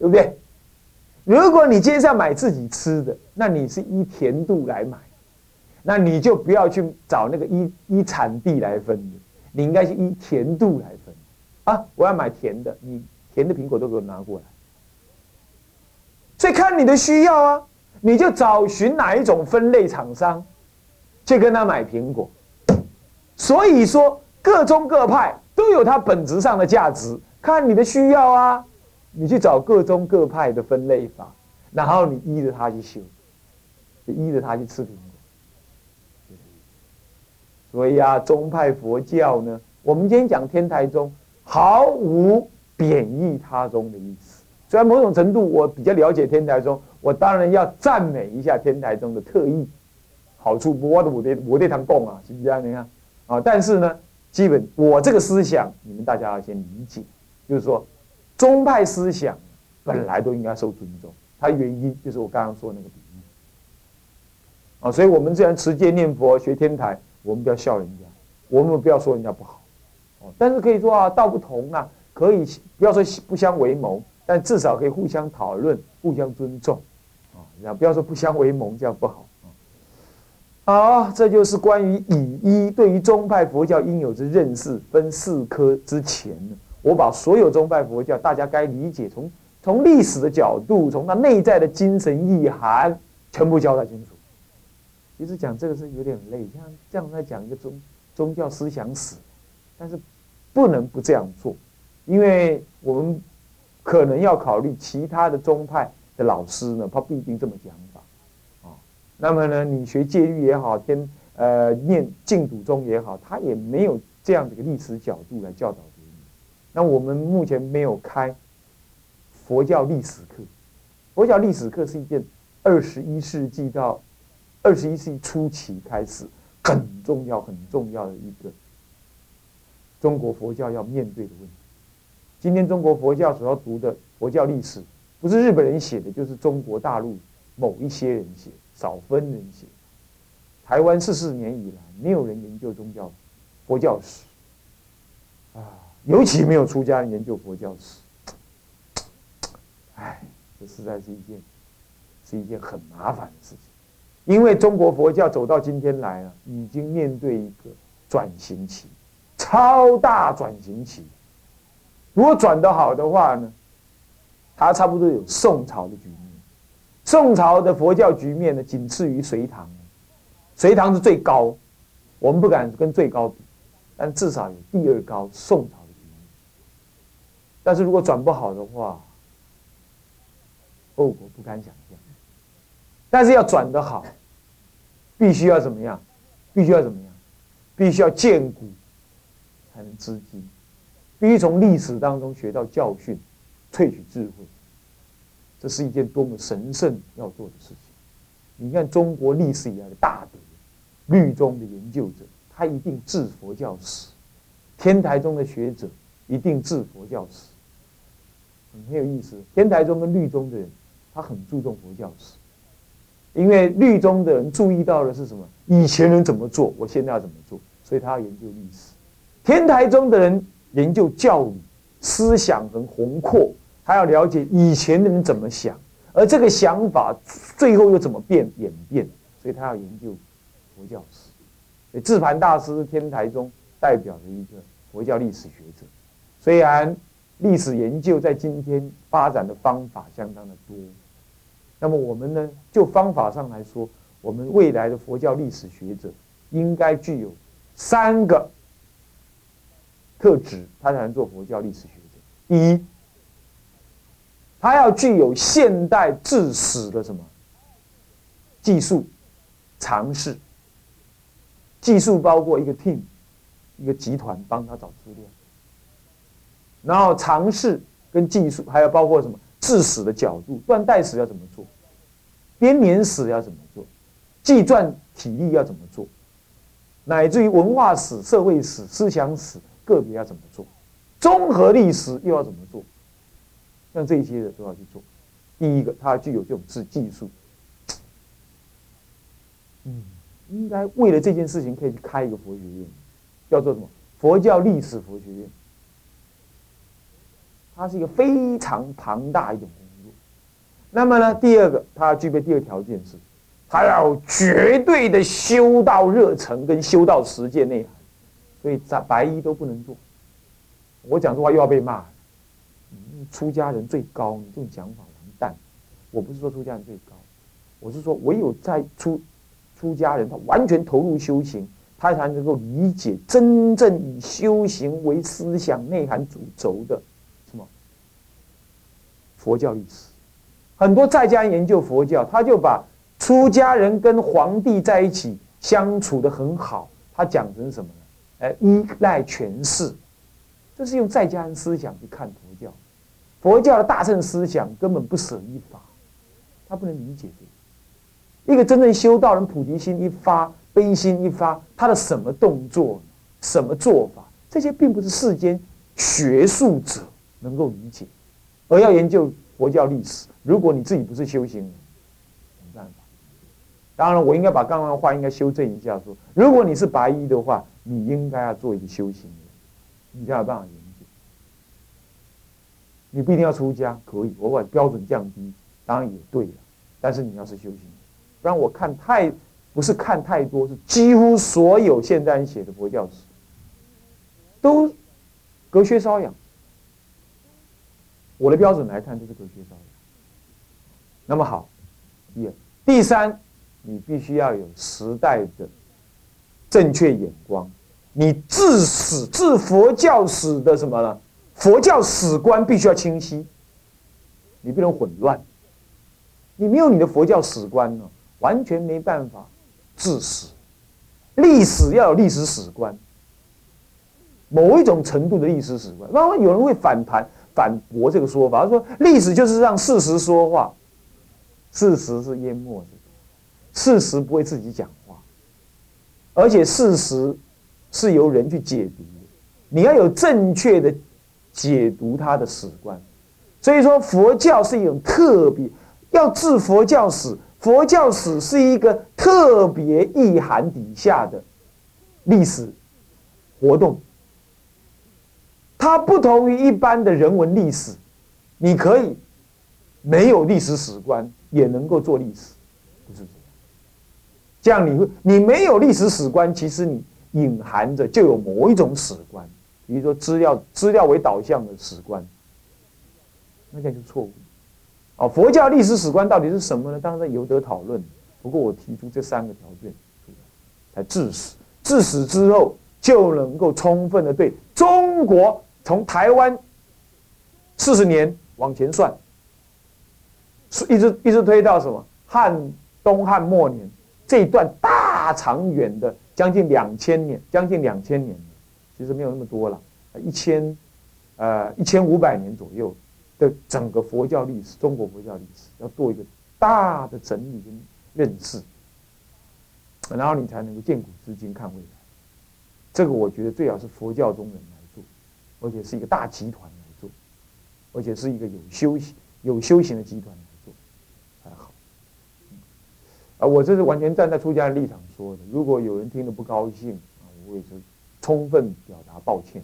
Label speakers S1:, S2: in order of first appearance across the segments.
S1: 对不对？如果你今天是要买自己吃的，那你是依甜度来买，那你就不要去找那个依依产地来分的，你应该是依甜度来分啊！我要买甜的，你甜的苹果都给我拿过来。所以看你的需要啊，你就找寻哪一种分类厂商，去跟他买苹果。所以说，各宗各派都有它本质上的价值，看你的需要啊，你去找各宗各派的分类法，然后你依着它去修，就依着它去吃苹果。所以啊，宗派佛教呢，我们今天讲天台宗，毫无贬义他宗的意思。虽然某种程度我比较了解天台宗，我当然要赞美一下天台宗的特异好处。我的我的我对堂供啊，是不是这样？你看啊，但是呢，基本我这个思想，你们大家要先理解，就是说宗派思想本来都应该受尊重。它原因就是我刚刚说那个比喻啊，所以我们既然持戒念佛学天台，我们不要笑人家，我们不要说人家不好哦，但是可以说啊，道不同啊，可以不要说不相为谋。但至少可以互相讨论、互相尊重，啊，那不要说不相为谋，这样不好啊。好，这就是关于以一对于宗派佛教应有之认识分四科之前呢，我把所有宗派佛教大家该理解，从从历史的角度，从它内在的精神意涵，全部交代清楚。其实讲这个是有点累，像这样在讲一个宗宗教思想史，但是不能不这样做，因为我们。可能要考虑其他的宗派的老师呢，他不一定这么讲法，啊，那么呢，你学戒律也好，天呃念净土宗也好，他也没有这样的一个历史角度来教导。那我们目前没有开佛教历史课，佛教历史课是一件二十一世纪到二十一世纪初期开始很重要很重要的一个中国佛教要面对的问题。今天中国佛教所要读的佛教历史，不是日本人写的，就是中国大陆某一些人写，少分人写。台湾四四年以来，没有人研究宗教佛教史啊，尤其没有出家人研究佛教史。哎，这实在是一件是一件很麻烦的事情，因为中国佛教走到今天来了，已经面对一个转型期，超大转型期。如果转得好的话呢，它差不多有宋朝的局面。宋朝的佛教局面呢，仅次于隋唐。隋唐是最高，我们不敢跟最高比，但至少有第二高宋朝。但是如果转不好的话，后果不堪想象。但是要转得好，必须要怎么样？必须要怎么样？必须要见骨，才能织基。必须从历史当中学到教训，萃取智慧，这是一件多么神圣要做的事情。你看中国历史以来的大德，律宗的研究者，他一定治佛教史；天台宗的学者一定治佛教史，很有意思。天台宗跟律宗的人，他很注重佛教史，因为律宗的人注意到的是什么？以前人怎么做，我现在要怎么做，所以他要研究历史。天台宗的人。研究教理、思想很宏阔，他要了解以前的人怎么想，而这个想法最后又怎么变演变，所以他要研究佛教史。智盘大师天台中代表的一个佛教历史学者，虽然历史研究在今天发展的方法相当的多，那么我们呢，就方法上来说，我们未来的佛教历史学者应该具有三个。特质，他才能做佛教历史学者。第一，他要具有现代治史的什么技术尝试？技术包括一个 team，一个集团帮他找资料，然后尝试跟技术，还有包括什么治史的角度，断代史要怎么做，编年史要怎么做，纪传体例要怎么做，乃至于文化史、社会史、思想史。个别要怎么做，综合历史又要怎么做？像这些的都要去做。第一个，它具有这种是技术。嗯，应该为了这件事情可以去开一个佛学院，叫做什么？佛教历史佛学院。它是一个非常庞大一种工作那么呢，第二个，它要具备第二条件是，它要绝对的修道热忱跟修道实践内涵，所以在白衣都不能做。我讲这话又要被骂，出家人最高，你这种讲法完蛋。我不是说出家人最高，我是说唯有在出出家人，他完全投入修行，他才能够理解真正以修行为思想内涵主轴的佛教意思。很多在家研究佛教，他就把出家人跟皇帝在一起相处的很好，他讲成什么呢？哎，依赖权势，这是用在家人思想去看佛教。佛教的大乘思想根本不舍一法，他不能理解这个。一个真正修道人，菩提心一发，悲心一发，他的什么动作、什么做法，这些并不是世间学术者能够理解，而要研究佛教历史。如果你自己不是修行人，没办法。当然，我应该把刚刚的话应该修正一下，说：如果你是白衣的话，你应该要做一个修行人，你才有办法研究。你不一定要出家，可以，我把标准降低，当然也对了。但是你要是修行人，不然我看太不是看太多，是几乎所有现代人写的佛教史都隔靴搔痒。我的标准来看，就是隔靴搔痒。那么好，第二、第三，你必须要有时代的正确眼光。你治史、治佛教史的什么呢？佛教史观必须要清晰，你不能混乱。你没有你的佛教史观呢，完全没办法治史。历史要有历史史观，某一种程度的历史史观。那么有人会反弹、反驳这个说法，他说历史就是让事实说话。事实是淹没的，事实不会自己讲话，而且事实是由人去解读的。你要有正确的解读它的史观，所以说佛教是一种特别要治佛教史，佛教史是一个特别意涵底下的历史活动，它不同于一般的人文历史，你可以没有历史史观。也能够做历史，不是这样。这样你会，你没有历史史观，其实你隐含着就有某一种史观，比如说资料资料为导向的史观，那这样就错误。哦，佛教历史史观到底是什么呢？当然有得讨论。不过我提出这三个条件，才致死。致死之后，就能够充分的对中国从台湾四十年往前算。是一直一直推到什么汉东汉末年这一段大长远的将近两千年，将近两千年，其实没有那么多了，一千呃一千五百年左右的整个佛教历史，中国佛教历史要做一个大的整理跟认识，然后你才能够见古知今看未来。这个我觉得最好是佛教中人，而且是一个大集团来做，而且是一个有修行有修行的集团来做，还好。啊，我这是完全站在出家的立场说的。如果有人听了不高兴啊，我也是充分表达抱歉。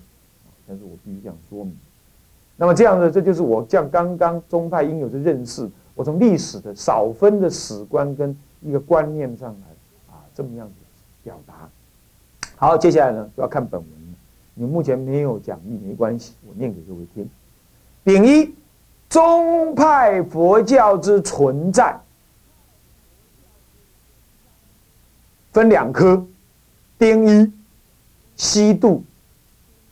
S1: 但是我必须这样说明。那么这样的，这就是我像刚刚宗派应有的认识。我从历史的少分的史观跟一个观念上来啊，这么样子表达。好，接下来呢就要看本文。你目前没有讲义没关系，我念给各位听。丙一，宗派佛教之存在。分两科，丁一，西度，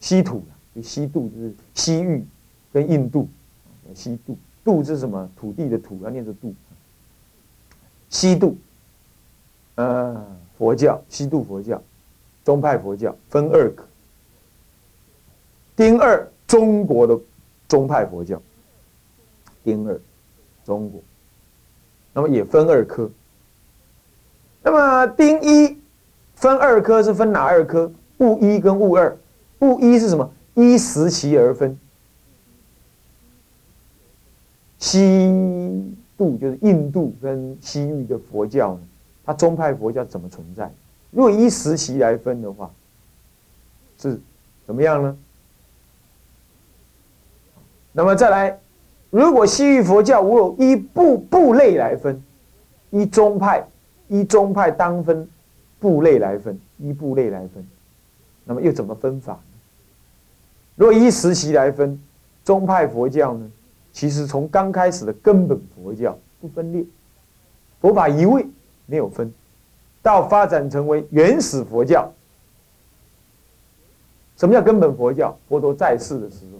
S1: 西土西度就是西域跟印度，西度，度是什么？土地的土，要念作度。西度，呃，佛教，西度佛教，宗派佛教分二科。丁二，中国的宗派佛教，丁二，中国，那么也分二科。那么丁一分二科是分哪二科？物一跟物二。物一是什么？依时期而分。西度就是印度跟西域的佛教呢，它宗派佛教怎么存在？如果依时期来分的话，是怎么样呢？那么再来如果西域佛教我有一部部类来分，一宗派一宗派当分部类来分，一部类来分，那么又怎么分法呢？如果依时期来分，宗派佛教呢，其实从刚开始的根本佛教不分裂，佛法一味没有分，到发展成为原始佛教。什么叫根本佛教？佛陀在世的时候，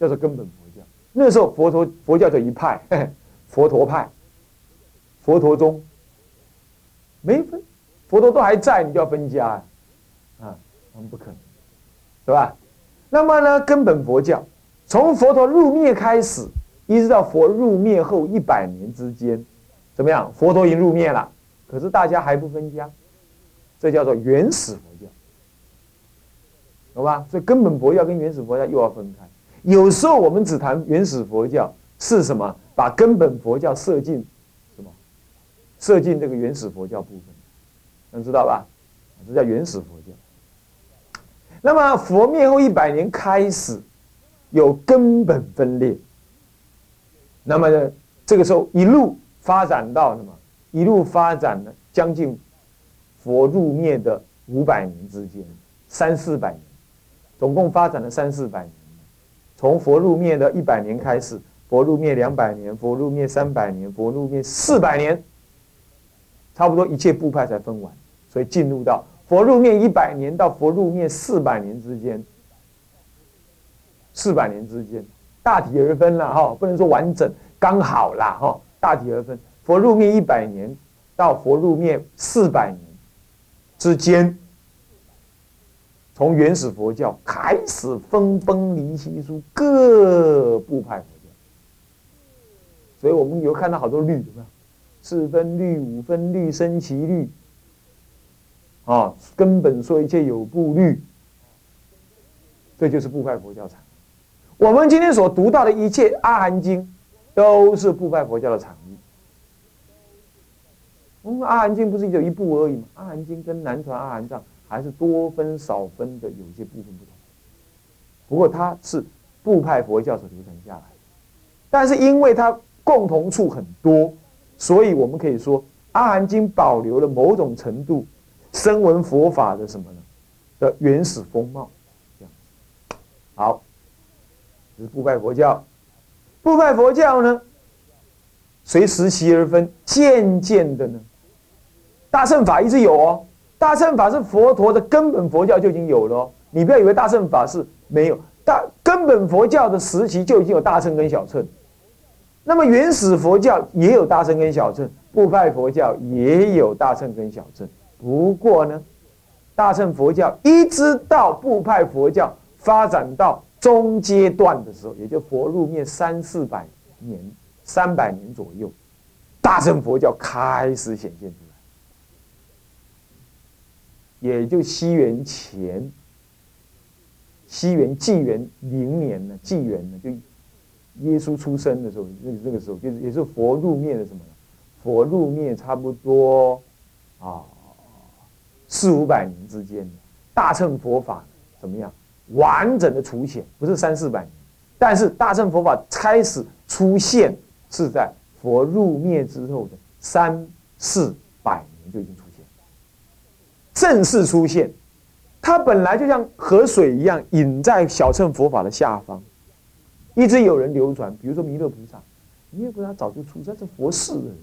S1: 叫做根本佛教。那时候佛陀佛教就一派，佛陀派，佛陀宗，没分，佛陀都还在，你就要分家啊？啊，我们不可能。是吧？那么呢，根本佛教从佛陀入灭开始，一直到佛入灭后一百年之间，怎么样？佛陀已经入灭了，可是大家还不分家，这叫做原始佛教，懂吧？所以根本佛教跟原始佛教又要分开。有时候我们只谈原始佛教是什么，把根本佛教设进什么，设进这个原始佛教部分，能知道吧？这叫原始佛教。那么佛灭后一百年开始，有根本分裂。那么呢，这个时候一路发展到什么？一路发展了将近佛入灭的五百年之间，三四百年，总共发展了三四百年。从佛入灭的一百年开始，佛入灭两百年，佛入灭三百年，佛入灭四百年，差不多一切部派才分完，所以进入到。佛入灭一百年到佛入灭四百年之间，四百年之间，大体而分了哈，不能说完整，刚好啦哈，大体而分。佛入灭一百年到佛入灭四百年之间，从原始佛教开始分崩离析出各部派佛教，所以我们有看到好多律，有没有？四分律、五分律、升旗律。啊，根本说一切有部律，这就是部派佛教产物。我们今天所读到的一切《阿含经》，都是部派佛教的产物。我们《阿含经》不是只有一部而已吗？《阿含经》跟南传阿含藏还是多分少分的，有一些部分不同。不过它是部派佛教所流传下来的，但是因为它共同处很多，所以我们可以说《阿含经》保留了某种程度。声闻佛法的什么呢？的原始风貌，这样子。好，这是部派佛教。部派佛教呢，随时期而分，渐渐的呢，大乘法一直有哦。大乘法是佛陀的根本佛教就已经有了，你不要以为大乘法是没有。大根本佛教的时期就已经有大乘跟小乘，那么原始佛教也有大乘跟小乘，部派佛教也有大乘跟小乘。不过呢，大乘佛教一直到部派佛教发展到中阶段的时候，也就佛入灭三四百年、三百年左右，大乘佛教开始显现出来，也就西元前、西元纪元零年呢，纪元呢，就耶稣出生的时候，那那个时候就是也是佛入灭的什么？佛入灭差不多啊。四五百年之间，大乘佛法怎么样？完整的出现不是三四百年，但是大乘佛法开始出现是在佛入灭之后的三四百年就已经出现，正式出现。它本来就像河水一样，隐在小乘佛法的下方，一直有人流传。比如说弥勒菩萨，弥勒菩萨早就出生，是佛世的人，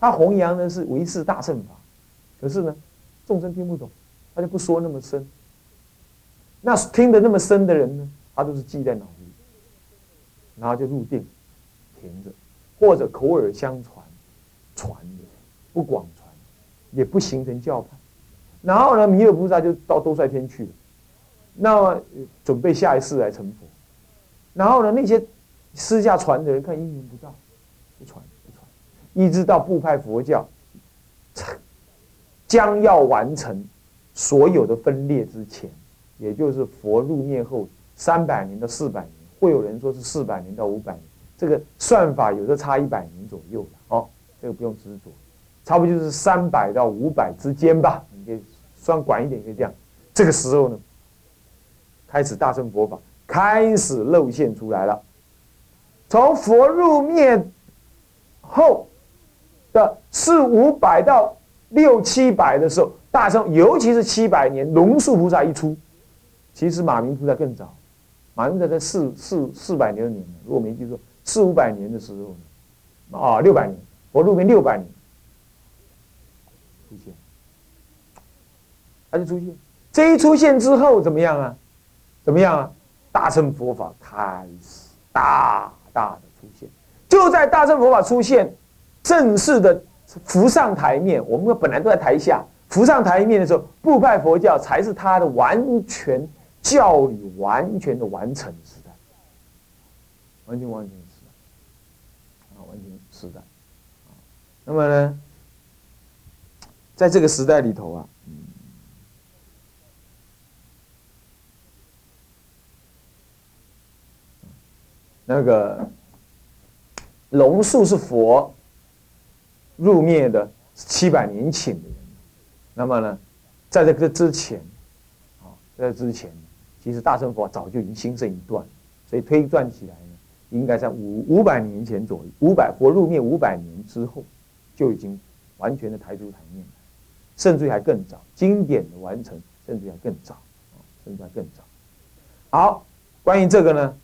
S1: 他弘扬的是唯识大乘法，可是呢？众生听不懂，他就不说那么深。那听得那么深的人呢，他都是记在脑里，然后就入定，停着，或者口耳相传，传的不广传，也不形成教派。然后呢，弥勒菩萨就到兜率天去了，那么准备下一世来成佛。然后呢，那些私下传的人看因缘不到，不传不传，一直到部派佛教。将要完成所有的分裂之前，也就是佛入灭后三百年到四百年，会有人说是四百年到五百年，这个算法有时候差一百年左右的哦，这个不用执着，差不多就是三百到五百之间吧，你可以算管一点，可以这样。这个时候呢，开始大乘佛法开始露现出来了。从佛入灭后的四五百到六七百的时候，大乘尤其是七百年，龙树菩萨一出，其实马明菩萨更早，马明菩萨在四四四百年的年，如果没记错，四五百年的时候，啊，六百年，佛入灭六百年出现，他就出现，这一出现之后怎么样啊？怎么样啊？大乘佛法开始大。大的出现，就在大乘佛法出现正式的浮上台面。我们本来都在台下，浮上台面的时候，部派佛教才是它的完全教理完全的完成时代，完全完全时代啊，完全时代。那么呢，在这个时代里头啊。那个龙树是佛入灭的七百年前的人，那么呢，在这个之前，啊，在之前，其实大乘佛早就已经兴盛一段，所以推断起来呢，应该在五五百年前左右，五百佛入灭五百年之后，就已经完全的抬出台面了，甚至还更早，经典的完成，甚至要更早，甚至还更早。好，关于这个呢？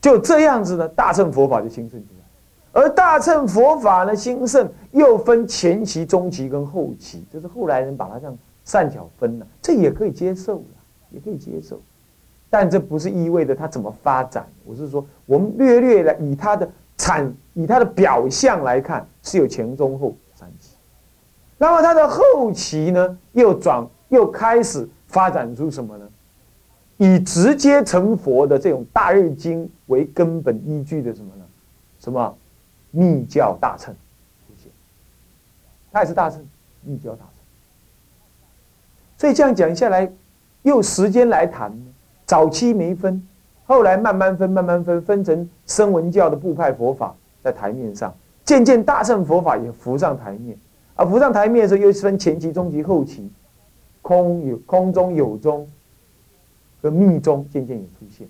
S1: 就这样子呢，大乘佛法就兴盛起来。而大乘佛法呢，兴盛又分前期、中期跟后期，就是后来人把它这样善巧分了，这也可以接受了，也可以接受。但这不是意味着它怎么发展。我是说，我们略略的以它的产、以它的表象来看，是有前、中、后。那么它的后期呢，又转又开始发展出什么呢？以直接成佛的这种大日经为根本依据的什么呢？什么密教大乘出现，它也是大乘密教大乘。所以这样讲下来，用时间来谈，早期没分，后来慢慢分，慢慢分，分成声闻教的部派佛法在台面上，渐渐大乘佛法也浮上台面。啊浮上台面的时候，又分前期、中期、后期，空有空中有中。和密宗渐渐也出现，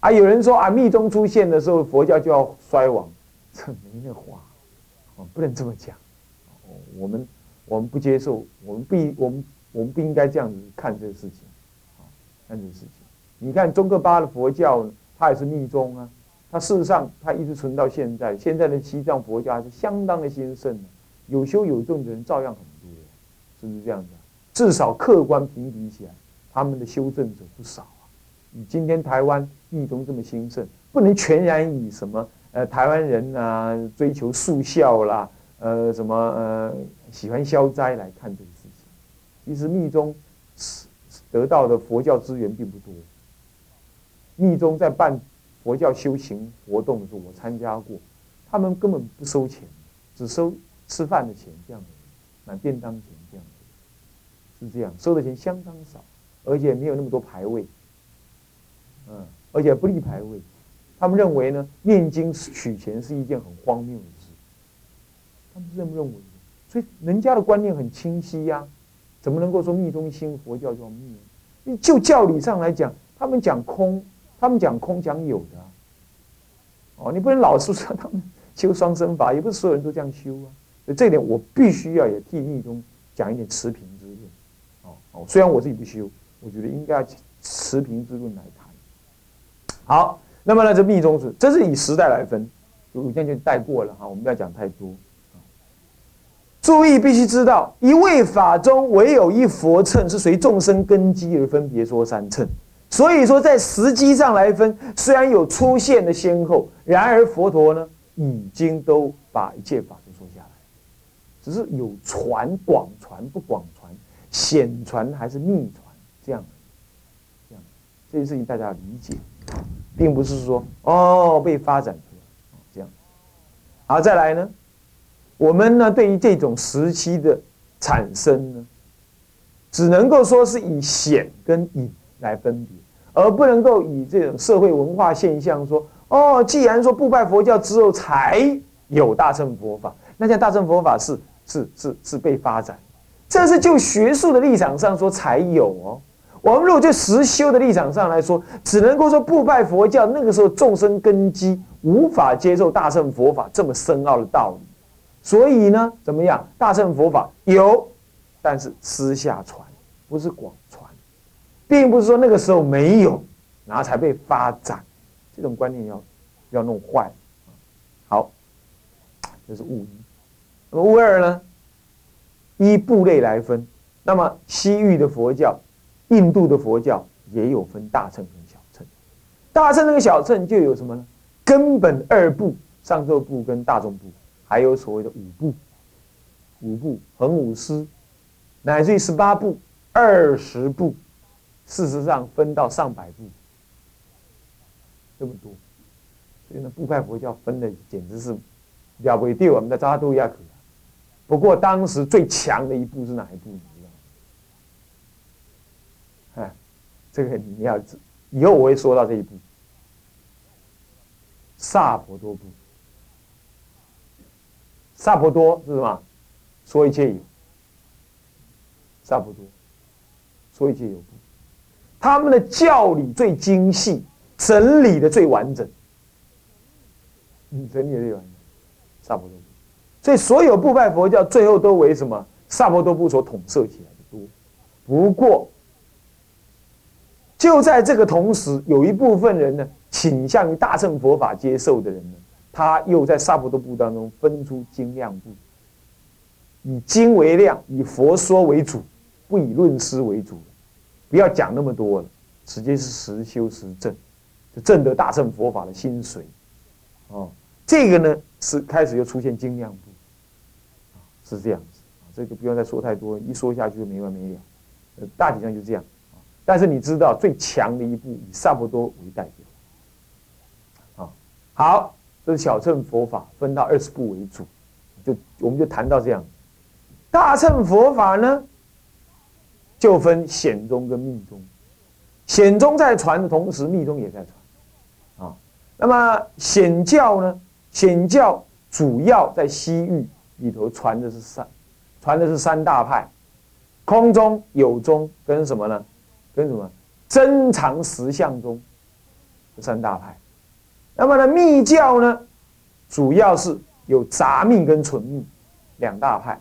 S1: 啊，有人说啊，密宗出现的时候，佛教就要衰亡，这没那话，哦，不能这么讲，哦，我们我们不接受，我们不，我们我们不应该这样子看这个事情，啊，看这个事情。你看中克巴的佛教，它也是密宗啊，它事实上它一直存到现在，现在的西藏佛教还是相当的兴盛的，有修有证的人照样很多，是不是这样子？至少客观评比起来。他们的修正者不少啊！你今天台湾密宗这么兴盛，不能全然以什么呃台湾人啊追求速效啦，呃什么呃喜欢消灾来看这个事情。其实密宗得到的佛教资源并不多。密宗在办佛教修行活动的时候，我参加过，他们根本不收钱，只收吃饭的钱这样的，买便当钱这样的，是这样，收的钱相当少。而且没有那么多牌位，嗯，而且不立牌位，他们认为呢，念经取钱是一件很荒谬的事，他们是这么认为。所以人家的观念很清晰呀，怎么能够说密宗心佛教叫密？就教理上来讲，他们讲空，他们讲空讲有的，哦，你不能老是说他们修双生法，也不是所有人都这样修啊。所以这一点我必须要也替密宗讲一点持平之论，哦哦，虽然我自己不修。我觉得应该持平之论来谈。好，那么呢，这密宗是，这是以时代来分，我这样就带过了哈，我们不要讲太多。注意，必须知道，一位法中唯有一佛乘是随众生根基而分别说三乘。所以说，在时机上来分，虽然有出现的先后，然而佛陀呢，已经都把一切法都说下来，只是有传广传不广传，显传还是密传。这样，这样，这件事情大家要理解，并不是说哦被发展出来，这样。好，再来呢，我们呢对于这种时期的产生呢，只能够说是以显跟隐来分别，而不能够以这种社会文化现象说哦，既然说不拜佛教之后才有大乘佛法，那像大乘佛法是是是是被发展，这是就学术的立场上说才有哦。我们如果就实修的立场上来说，只能够说不拜佛教，那个时候众生根基无法接受大乘佛法这么深奥的道理，所以呢，怎么样？大乘佛法有，但是私下传，不是广传，并不是说那个时候没有，然后才被发展，这种观念要要弄坏。好，这是物一。那么物二呢？依部类来分，那么西域的佛教。印度的佛教也有分大乘跟小乘，大乘跟小乘就有什么呢？根本二部，上座部跟大众部，还有所谓的五部，五部恒五师，乃至于十八部、二十部，事实上分到上百部，这么多，所以呢，部派佛教分的简直是了不得，我们的扎都亚可。不过当时最强的一部是哪一部哎？这个你要知，以后我会说到这一步。萨婆多部，萨婆多是什么？说一切有。萨婆多，说一切有部。他们的教理最精细，整理的最完整。嗯，整理的最完整。萨婆多部，所以所有部派佛教最后都为什么？萨婆多部所统摄起来的多。不过。就在这个同时，有一部分人呢倾向于大乘佛法接受的人呢，他又在萨婆多部当中分出精量部，以精为量，以佛说为主，不以论师为主，不要讲那么多了，直接是实修实证，就证得大乘佛法的心髓。哦，这个呢是开始又出现精量部，是这样子，这个不用再说太多，一说下去就没完没了，呃，大体上就这样。但是你知道最强的一部以萨婆多为代表，啊，好，这是小乘佛法分到二十部为主，就我们就谈到这样。大乘佛法呢，就分显宗跟密宗，显宗在传的同时，密宗也在传，啊，那么显教呢，显教主要在西域里头传的是三，传的是三大派，空中有宗跟什么呢？跟什么？真藏实相中三大派，那么呢密教呢，主要是有杂密跟纯密两大派。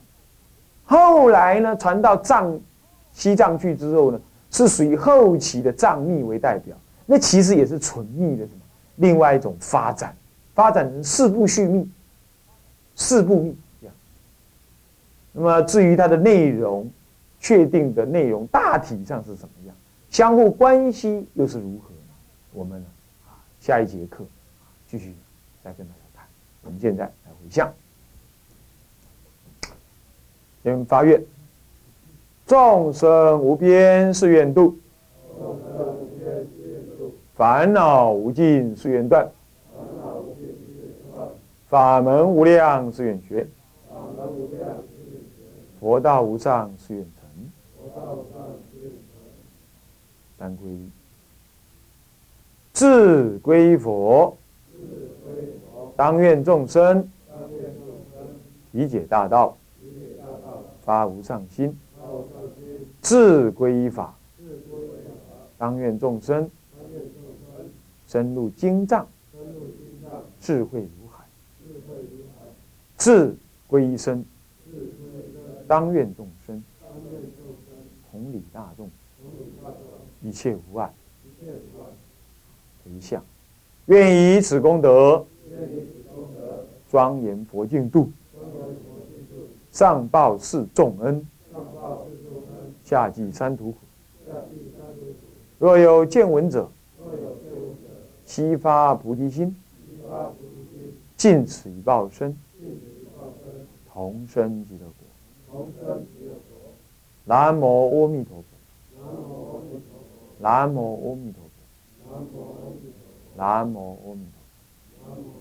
S1: 后来呢传到藏西藏去之后呢，是属于后期的藏密为代表。那其实也是纯密的什么另外一种发展，发展成四部续密、四部密这样。那么至于它的内容，确定的内容大体上是什么样？相互关系又是如何呢？我们，下一节课继续再跟大家谈。我们现在来回向，先发愿：众生无边誓愿度，烦恼无尽誓愿断，法门无量誓愿学，佛道无上誓愿成。三归一，自归佛，当愿众生理解大道，发无上心；自归法，当愿众生深入经藏，智慧如海；自归身，当愿众生同理大众。一切无碍，回向，愿以此功德，庄严佛净土，上报四重恩，下济三途苦。若有见闻者，悉发菩提心，尽此一报身，同生极乐国。南无阿弥陀佛。南无阿弥陀佛。南无阿弥陀佛。